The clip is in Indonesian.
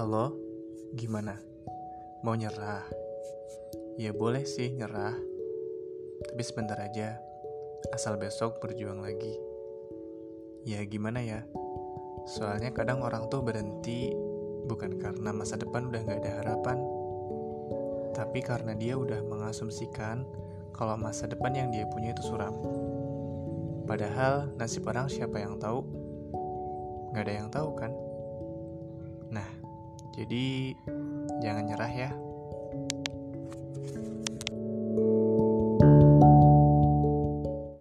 Halo, gimana? Mau nyerah? Ya boleh sih nyerah, tapi sebentar aja. Asal besok berjuang lagi. Ya gimana ya? Soalnya kadang orang tuh berhenti bukan karena masa depan udah gak ada harapan, tapi karena dia udah mengasumsikan kalau masa depan yang dia punya itu suram. Padahal nasib orang siapa yang tahu? Gak ada yang tahu kan? Jadi jangan nyerah ya.